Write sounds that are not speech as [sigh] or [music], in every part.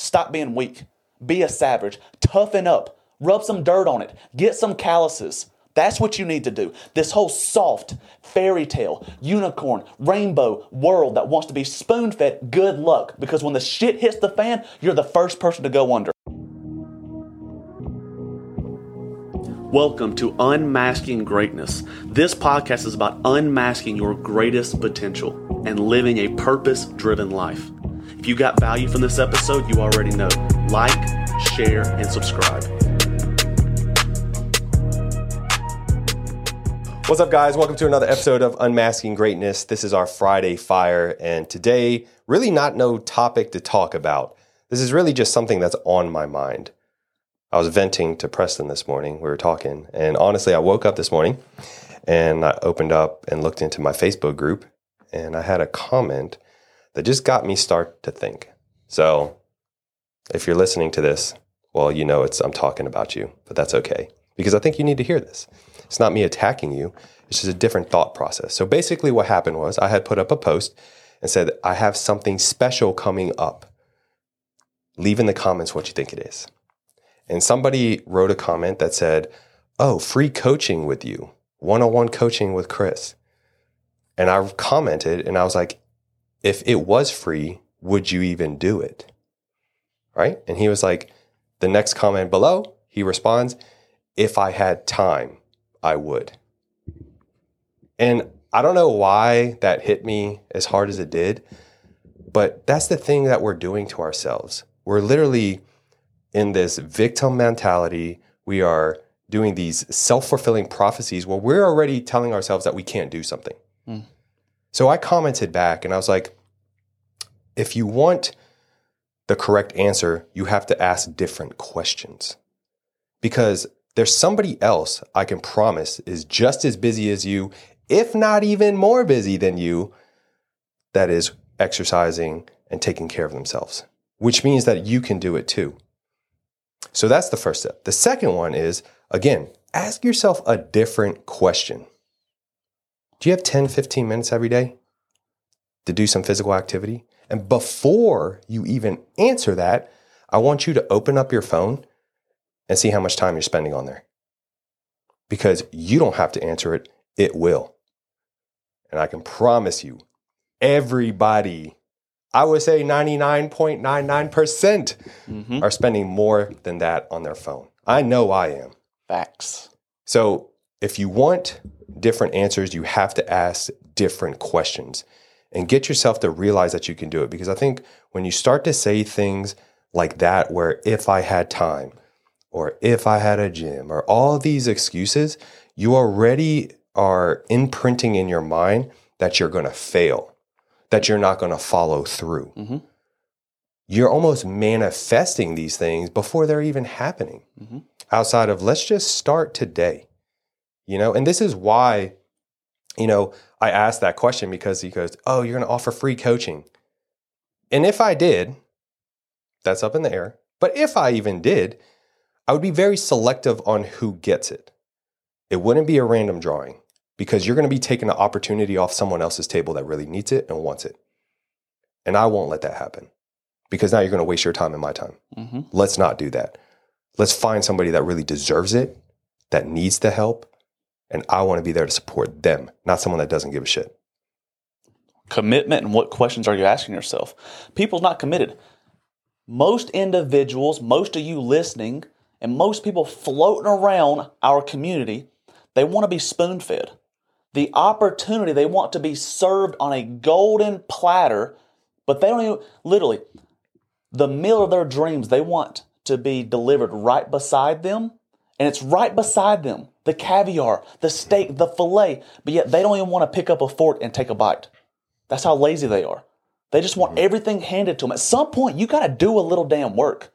Stop being weak. Be a savage. Toughen up. Rub some dirt on it. Get some calluses. That's what you need to do. This whole soft fairy tale, unicorn, rainbow world that wants to be spoon fed, good luck. Because when the shit hits the fan, you're the first person to go under. Welcome to Unmasking Greatness. This podcast is about unmasking your greatest potential and living a purpose driven life. If you got value from this episode, you already know. Like, share, and subscribe. What's up, guys? Welcome to another episode of Unmasking Greatness. This is our Friday Fire, and today, really not no topic to talk about. This is really just something that's on my mind. I was venting to Preston this morning. We were talking, and honestly, I woke up this morning and I opened up and looked into my Facebook group, and I had a comment that just got me start to think. So, if you're listening to this, well, you know it's I'm talking about you, but that's okay because I think you need to hear this. It's not me attacking you. It's just a different thought process. So basically what happened was I had put up a post and said I have something special coming up. Leave in the comments what you think it is. And somebody wrote a comment that said, "Oh, free coaching with you. One-on-one coaching with Chris." And I commented and I was like, if it was free, would you even do it? Right? And he was like, the next comment below, he responds, if I had time, I would. And I don't know why that hit me as hard as it did, but that's the thing that we're doing to ourselves. We're literally in this victim mentality. We are doing these self fulfilling prophecies where we're already telling ourselves that we can't do something. Mm. So I commented back and I was like, if you want the correct answer, you have to ask different questions. Because there's somebody else I can promise is just as busy as you, if not even more busy than you, that is exercising and taking care of themselves, which means that you can do it too. So that's the first step. The second one is, again, ask yourself a different question. Do you have 10, 15 minutes every day to do some physical activity? And before you even answer that, I want you to open up your phone and see how much time you're spending on there. Because you don't have to answer it, it will. And I can promise you, everybody, I would say 99.99% mm-hmm. are spending more than that on their phone. I know I am. Facts. So if you want different answers, you have to ask different questions and get yourself to realize that you can do it. Because I think when you start to say things like that, where if I had time, or if I had a gym, or all these excuses, you already are imprinting in your mind that you're going to fail, that you're not going to follow through. Mm-hmm. You're almost manifesting these things before they're even happening. Mm-hmm. Outside of let's just start today, you know. And this is why, you know, I asked that question because he goes, "Oh, you're going to offer free coaching," and if I did, that's up in the air. But if I even did, I would be very selective on who gets it. It wouldn't be a random drawing because you're going to be taking an opportunity off someone else's table that really needs it and wants it. And I won't let that happen because now you're going to waste your time and my time. Mm-hmm. Let's not do that. Let's find somebody that really deserves it, that needs the help, and I want to be there to support them, not someone that doesn't give a shit. Commitment and what questions are you asking yourself? People's not committed. Most individuals, most of you listening, and most people floating around our community, they want to be spoon fed. The opportunity, they want to be served on a golden platter, but they don't even, literally, the meal of their dreams, they want to be delivered right beside them. And it's right beside them the caviar, the steak, the filet, but yet they don't even want to pick up a fork and take a bite. That's how lazy they are. They just want mm-hmm. everything handed to them. At some point, you got to do a little damn work.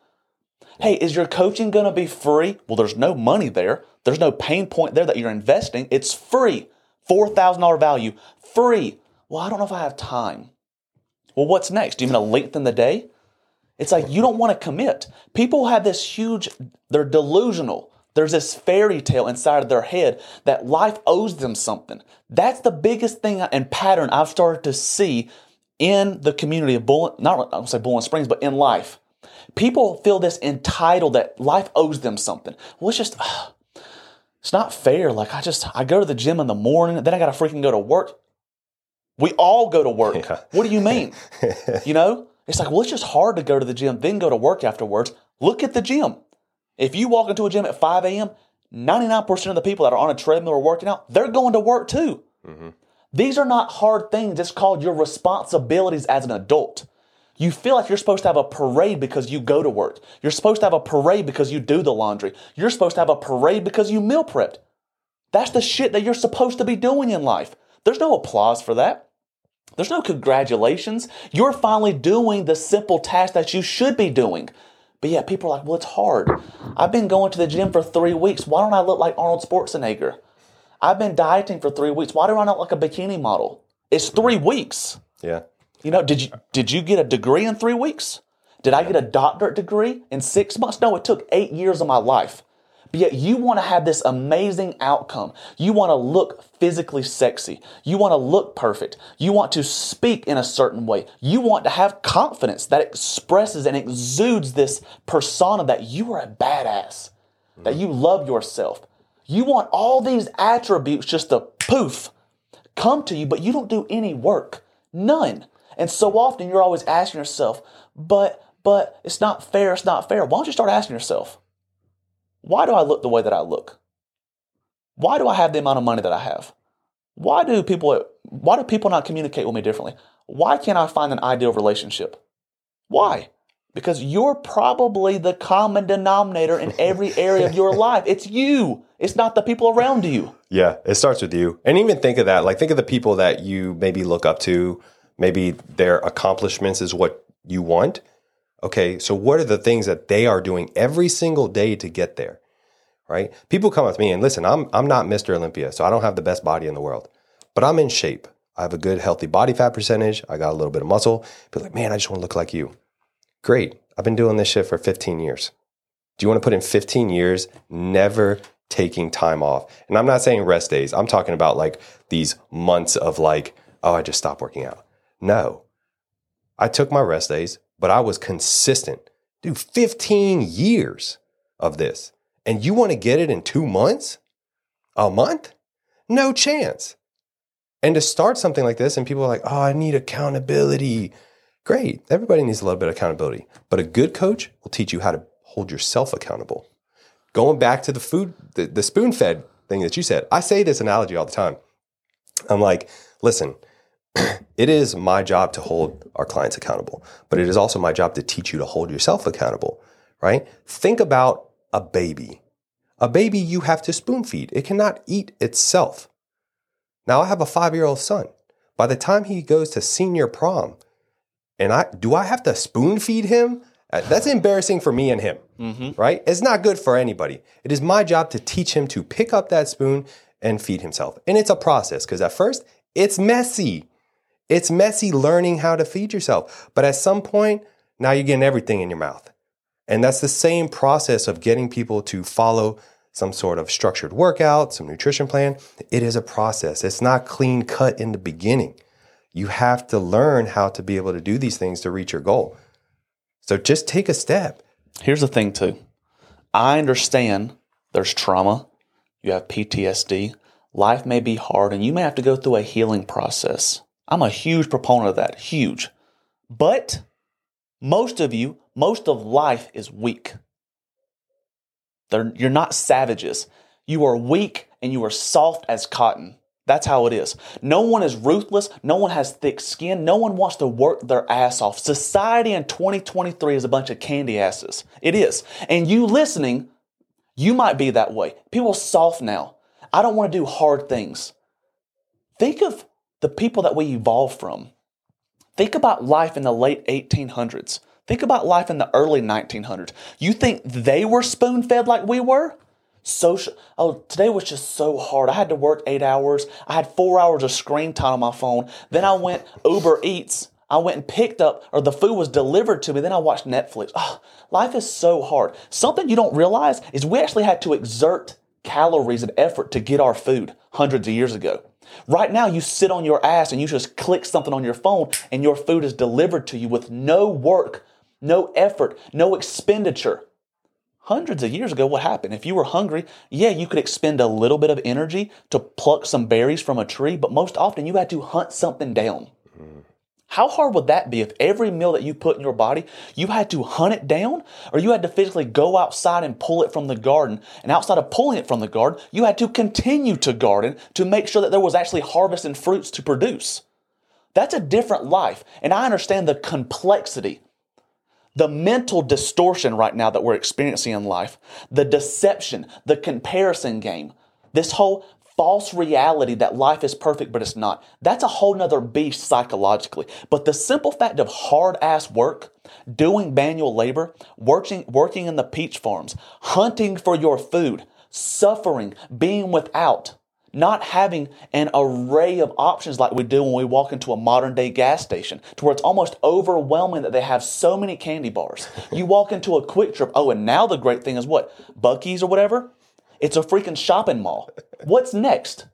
Hey, is your coaching going to be free? Well, there's no money there. There's no pain point there that you're investing. It's free. $4,000 value, free. Well, I don't know if I have time. Well, what's next? Do you want to lengthen the day? It's like you don't want to commit. People have this huge, they're delusional. There's this fairy tale inside of their head that life owes them something. That's the biggest thing and pattern I've started to see in the community of Bull, not I don't say Boiling Springs, but in life. People feel this entitled that life owes them something. Well, it's just, it's not fair. Like I just, I go to the gym in the morning, then I got to freaking go to work. We all go to work. Yeah. What do you mean? [laughs] you know, it's like, well, it's just hard to go to the gym, then go to work afterwards. Look at the gym. If you walk into a gym at 5 a.m., 99% of the people that are on a treadmill or working out, they're going to work too. Mm-hmm. These are not hard things. It's called your responsibilities as an adult. You feel like you're supposed to have a parade because you go to work. You're supposed to have a parade because you do the laundry. You're supposed to have a parade because you meal prepped. That's the shit that you're supposed to be doing in life. There's no applause for that. There's no congratulations. You're finally doing the simple task that you should be doing. But yeah, people are like, well, it's hard. I've been going to the gym for three weeks. Why don't I look like Arnold Schwarzenegger? I've been dieting for three weeks. Why do I not look like a bikini model? It's three weeks. Yeah. You know, did you did you get a degree in three weeks? Did I get a doctorate degree in six months? No, it took eight years of my life. But yet you want to have this amazing outcome. You want to look physically sexy. You want to look perfect. You want to speak in a certain way. You want to have confidence that expresses and exudes this persona that you are a badass, that you love yourself. You want all these attributes just to poof come to you, but you don't do any work. None. And so often you're always asking yourself, but, but it's not fair, it's not fair. Why don't you start asking yourself, why do I look the way that I look? Why do I have the amount of money that I have? Why do people, why do people not communicate with me differently? Why can't I find an ideal relationship? Why? Because you're probably the common denominator in every area of your [laughs] life. It's you. It's not the people around you. Yeah, it starts with you. And even think of that. Like, think of the people that you maybe look up to. Maybe their accomplishments is what you want. Okay, so what are the things that they are doing every single day to get there? Right? People come to me and listen, I'm, I'm not Mr. Olympia, so I don't have the best body in the world, but I'm in shape. I have a good, healthy body fat percentage. I got a little bit of muscle. Be like, man, I just want to look like you. Great. I've been doing this shit for 15 years. Do you want to put in 15 years never taking time off? And I'm not saying rest days. I'm talking about like these months of like, oh, I just stopped working out. No. I took my rest days, but I was consistent. Dude, 15 years of this. And you want to get it in two months? A month? No chance. And to start something like this, and people are like, oh, I need accountability. Great. Everybody needs a little bit of accountability. But a good coach will teach you how to hold yourself accountable. Going back to the food, the, the spoon fed thing that you said, I say this analogy all the time. I'm like, listen, it is my job to hold our clients accountable, but it is also my job to teach you to hold yourself accountable, right? Think about a baby. A baby you have to spoon feed. It cannot eat itself. Now I have a five year old son. By the time he goes to senior prom, and I do I have to spoon feed him? Uh, That's embarrassing for me and him, right? It's not good for anybody. It is my job to teach him to pick up that spoon and feed himself. And it's a process because at first it's messy. It's messy learning how to feed yourself. But at some point, now you're getting everything in your mouth. And that's the same process of getting people to follow some sort of structured workout, some nutrition plan. It is a process. It's not clean cut in the beginning. You have to learn how to be able to do these things to reach your goal. So just take a step. Here's the thing, too. I understand there's trauma, you have PTSD, life may be hard, and you may have to go through a healing process. I'm a huge proponent of that, huge. But most of you, most of life is weak. They're, you're not savages. You are weak and you are soft as cotton. That's how it is. No one is ruthless. No one has thick skin. No one wants to work their ass off. Society in 2023 is a bunch of candy asses. It is. And you listening, you might be that way. People soft now. I don't want to do hard things. Think of the people that we evolved from. Think about life in the late 1800s. Think about life in the early 1900s. You think they were spoon fed like we were? Social. Oh, today was just so hard. I had to work eight hours. I had four hours of screen time on my phone. Then I went Uber Eats. I went and picked up, or the food was delivered to me. Then I watched Netflix. Oh, life is so hard. Something you don't realize is we actually had to exert calories and effort to get our food hundreds of years ago. Right now, you sit on your ass and you just click something on your phone and your food is delivered to you with no work no effort, no expenditure. Hundreds of years ago, what happened? If you were hungry, yeah, you could expend a little bit of energy to pluck some berries from a tree, but most often you had to hunt something down. How hard would that be if every meal that you put in your body, you had to hunt it down or you had to physically go outside and pull it from the garden? And outside of pulling it from the garden, you had to continue to garden to make sure that there was actually harvest and fruits to produce. That's a different life. And I understand the complexity, the mental distortion right now that we're experiencing in life, the deception, the comparison game, this whole false reality that life is perfect, but it's not. That's a whole nother beast psychologically. But the simple fact of hard ass work, doing manual labor, working, working in the peach farms, hunting for your food, suffering, being without, not having an array of options like we do when we walk into a modern day gas station to where it's almost overwhelming that they have so many candy bars. You walk into a QuikTrip, oh, and now the great thing is what? Buc-ee's or whatever? It's a freaking shopping mall. What's next?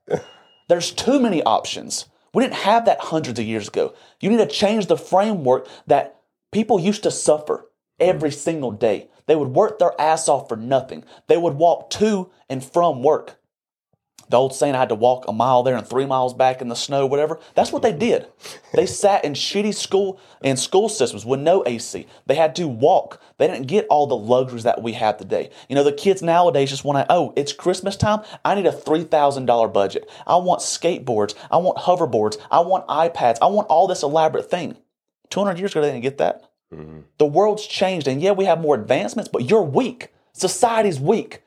There's too many options. We didn't have that hundreds of years ago. You need to change the framework that people used to suffer every single day. They would work their ass off for nothing. They would walk to and from work. The old saying I had to walk a mile there and three miles back in the snow, whatever. That's what they did. They sat in shitty school and school systems with no AC. They had to walk. They didn't get all the luxuries that we have today. You know, the kids nowadays just want to, oh, it's Christmas time. I need a $3,000 budget. I want skateboards. I want hoverboards. I want iPads. I want all this elaborate thing. 200 years ago, they didn't get that. Mm-hmm. The world's changed. And yeah, we have more advancements, but you're weak. Society's weak.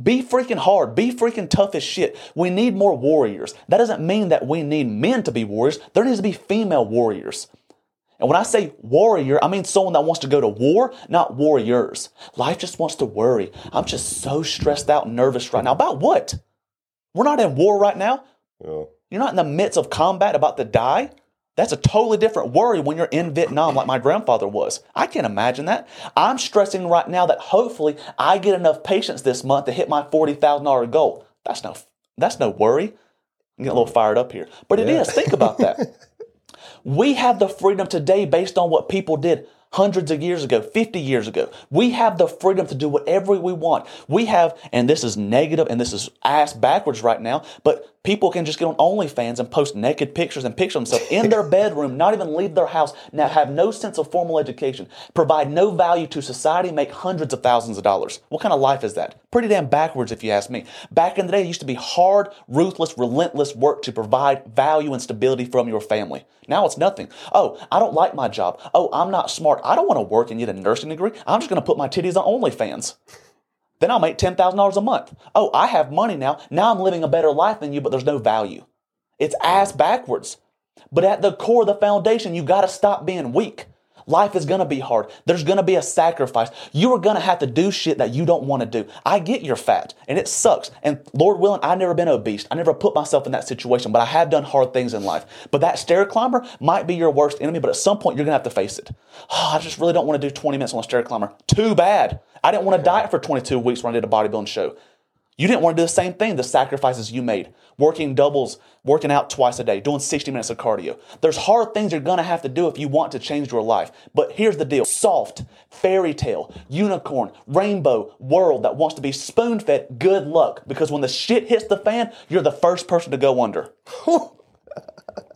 Be freaking hard. Be freaking tough as shit. We need more warriors. That doesn't mean that we need men to be warriors. There needs to be female warriors. And when I say warrior, I mean someone that wants to go to war, not warriors. Life just wants to worry. I'm just so stressed out and nervous right now. About what? We're not in war right now. Yeah. You're not in the midst of combat about to die. That's a totally different worry when you're in Vietnam, like my grandfather was. I can't imagine that. I'm stressing right now that hopefully I get enough patients this month to hit my forty thousand dollar goal. That's no, that's no worry. I'm getting a little fired up here, but it is. Think about that. [laughs] we have the freedom today based on what people did hundreds of years ago, 50 years ago. We have the freedom to do whatever we want. We have, and this is negative and this is ass backwards right now, but people can just get on OnlyFans and post naked pictures and picture themselves in their [laughs] bedroom, not even leave their house, now have no sense of formal education, provide no value to society, make hundreds of thousands of dollars. What kind of life is that? Pretty damn backwards if you ask me. Back in the day, it used to be hard, ruthless, relentless work to provide value and stability from your family. Now it's nothing. Oh, I don't like my job. Oh, I'm not smart. I don't want to work and get a nursing degree. I'm just going to put my titties on OnlyFans. Then I'll make $10,000 a month. Oh, I have money now. Now I'm living a better life than you, but there's no value. It's ass backwards. But at the core of the foundation, you got to stop being weak. Life is going to be hard. There's going to be a sacrifice. You are going to have to do shit that you don't want to do. I get you're fat and it sucks. And Lord willing, I've never been obese. I never put myself in that situation, but I have done hard things in life. But that stair climber might be your worst enemy, but at some point you're going to have to face it. Oh, [sighs] I just really don't want to do 20 minutes on a stair climber. Too bad. I didn't want to diet for 22 weeks when I did a bodybuilding show. You didn't want to do the same thing, the sacrifices you made, working doubles, working out twice a day, doing 60 minutes of cardio. There's hard things you're going to have to do if you want to change your life. But here's the deal soft, fairy tale, unicorn, rainbow world that wants to be spoon fed, good luck. Because when the shit hits the fan, you're the first person to go under. [laughs]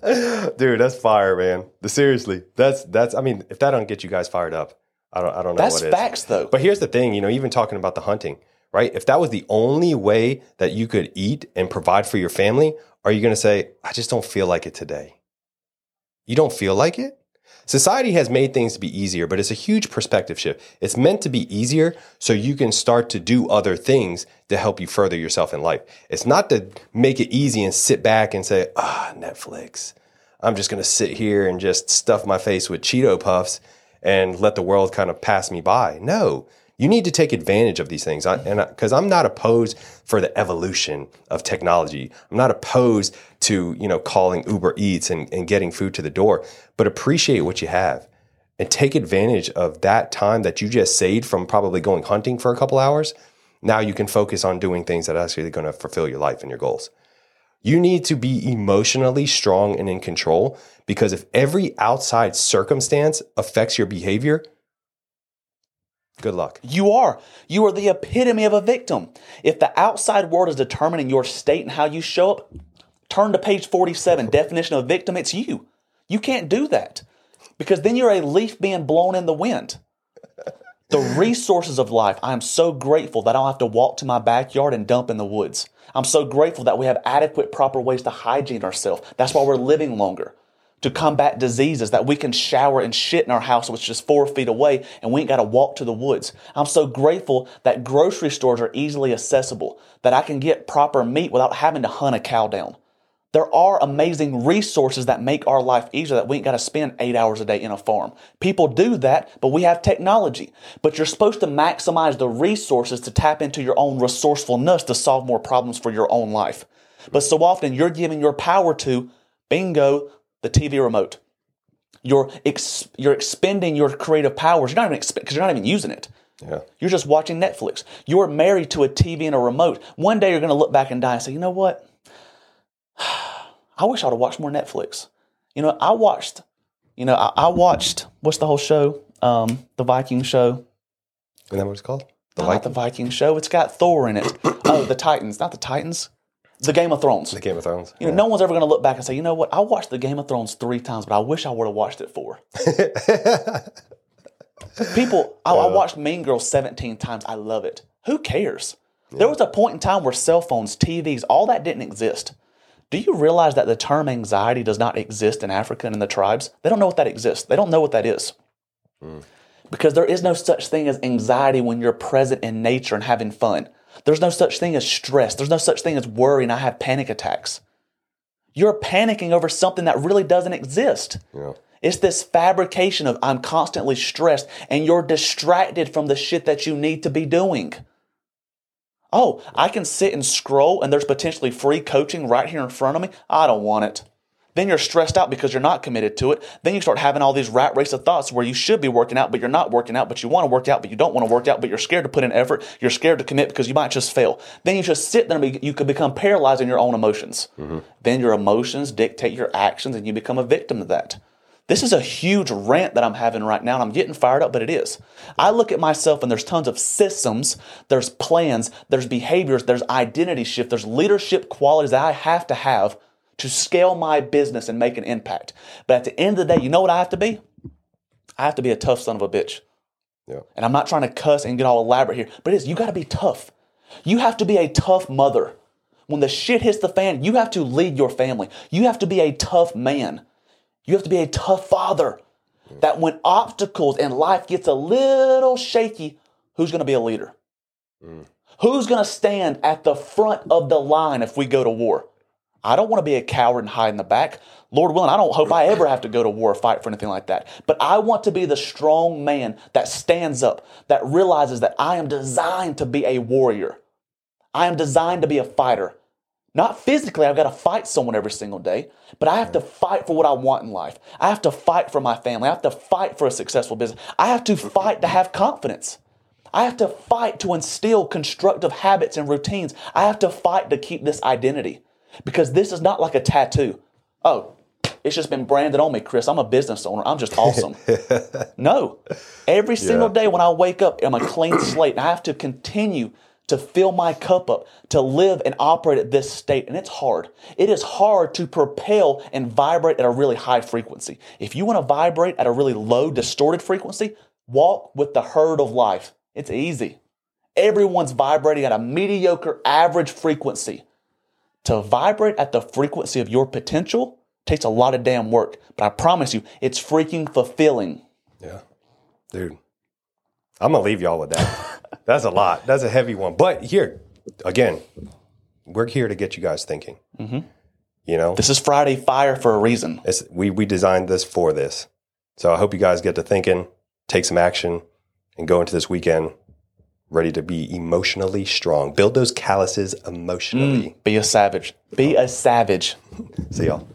Dude, that's fire, man. Seriously, that's that's. I mean, if that don't get you guys fired up, I don't. I don't know That's what is. facts, though. But here's the thing, you know, even talking about the hunting, right? If that was the only way that you could eat and provide for your family, are you going to say, "I just don't feel like it today"? You don't feel like it? Society has made things to be easier, but it's a huge perspective shift. It's meant to be easier so you can start to do other things to help you further yourself in life. It's not to make it easy and sit back and say, ah, Netflix. I'm just going to sit here and just stuff my face with Cheeto puffs and let the world kind of pass me by. No, you need to take advantage of these things. I, and because I'm not opposed for the evolution of technology, I'm not opposed to you know calling Uber Eats and, and getting food to the door, but appreciate what you have and take advantage of that time that you just saved from probably going hunting for a couple hours. Now you can focus on doing things that are actually going to fulfill your life and your goals. You need to be emotionally strong and in control because if every outside circumstance affects your behavior, Good luck. You are. You are the epitome of a victim. If the outside world is determining your state and how you show up, turn to page 47, [laughs] definition of victim, it's you. You can't do that because then you're a leaf being blown in the wind. The [laughs] resources of life, I am so grateful that I don't have to walk to my backyard and dump in the woods. I'm so grateful that we have adequate, proper ways to hygiene ourselves. That's why we're living longer. To combat diseases, that we can shower and shit in our house, which is four feet away, and we ain't got to walk to the woods. I'm so grateful that grocery stores are easily accessible, that I can get proper meat without having to hunt a cow down. There are amazing resources that make our life easier that we ain't got to spend eight hours a day in a farm. People do that, but we have technology. But you're supposed to maximize the resources to tap into your own resourcefulness to solve more problems for your own life. But so often you're giving your power to bingo, the TV remote. You're, ex- you're expending your creative powers. You're not even because you're not even using it. Yeah. You're just watching Netflix. You're married to a TV and a remote. One day you're going to look back and die and say, you know what? [sighs] I wish I'd have watched more Netflix. You know, I watched, you know, I, I watched, what's the whole show? Um, the Viking show. Isn't that what it's called? The like the Viking show. It's got Thor in it. oh, the Titans. Not the Titans. The Game of Thrones. the Game of Thrones. You know, no one's ever going to look back and say, you know what? I watched the Game of Thrones three times, but I wish I would have watched it four. [laughs] People, I, I watched Mean Girls 17 times. I love it. Who cares? There was a point in time where cell phones, TVs, all that didn't exist. Do you realize that the term anxiety does not exist in Africa and in the tribes? They don't know what that exists. They don't know what that is. Hmm. Because there is no such thing as anxiety when you're present in nature and having fun. There's no such thing as stress. There's no such thing as worry and I have panic attacks. You're panicking over something that really doesn't exist. Yeah. It's this fabrication of I'm constantly stressed and you're distracted from the shit that you need to be doing. Oh, I can sit and scroll and there's potentially free coaching right here in front of me. I don't want it. Then you're stressed out because you're not committed to it. Then you start having all these rat race of thoughts where you should be working out, but you're not working out, but you want to work out, but you don't want to work out, but you're scared to put in effort. You're scared to commit because you might just fail. Then you just sit there and be, you could become paralyzed in your own emotions. Mm-hmm. Then your emotions dictate your actions and you become a victim of that. This is a huge rant that I'm having right now, and I'm getting fired up, but it is. I look at myself, and there's tons of systems, there's plans, there's behaviors, there's identity shift, there's leadership qualities that I have to have to scale my business and make an impact. But at the end of the day, you know what I have to be? I have to be a tough son of a bitch. Yeah. And I'm not trying to cuss and get all elaborate here, but it is, you got to be tough. You have to be a tough mother. When the shit hits the fan, you have to lead your family. You have to be a tough man. You have to be a tough father. That when obstacles and life gets a little shaky, who's going to be a leader? Mm. Who's going to stand at the front of the line if we go to war? I don't want to be a coward and hide in the back. Lord willing, I don't hope I ever have to go to war or fight for anything like that. But I want to be the strong man that stands up, that realizes that I am designed to be a warrior. I am designed to be a fighter. Not physically, I've got to fight someone every single day, but I have to fight for what I want in life. I have to fight for my family. I have to fight for a successful business. I have to fight to have confidence. I have to fight to instill constructive habits and routines. I have to fight to keep this identity because this is not like a tattoo. Oh, it's just been branded on me, Chris. I'm a business owner. I'm just awesome. [laughs] no. Every single Yeah. day when I wake up, I'm a clean [clears throat] slate. And I have to continue to fill my cup up, to live and operate at this state. And it's hard. It is hard to propel and vibrate at a really high frequency. If you want to vibrate at a really low, distorted frequency, walk with the herd of life. It's easy. Everyone's vibrating at a mediocre average frequency. To vibrate at the frequency of your potential takes a lot of damn work, but I promise you, it's freaking fulfilling. Yeah. Dude, I'm going to leave y'all with that. [laughs] That's a lot. That's a heavy one. But here, again, we're here to get you guys thinking. Mm-hmm. You know, This is Friday Fire for a reason. it's, we, we designed this for this. So I hope you guys get to thinking, take some action, and go into this weekend ready to be emotionally strong. Build those calluses emotionally. Mm. Be a savage. Be a savage. See y'all.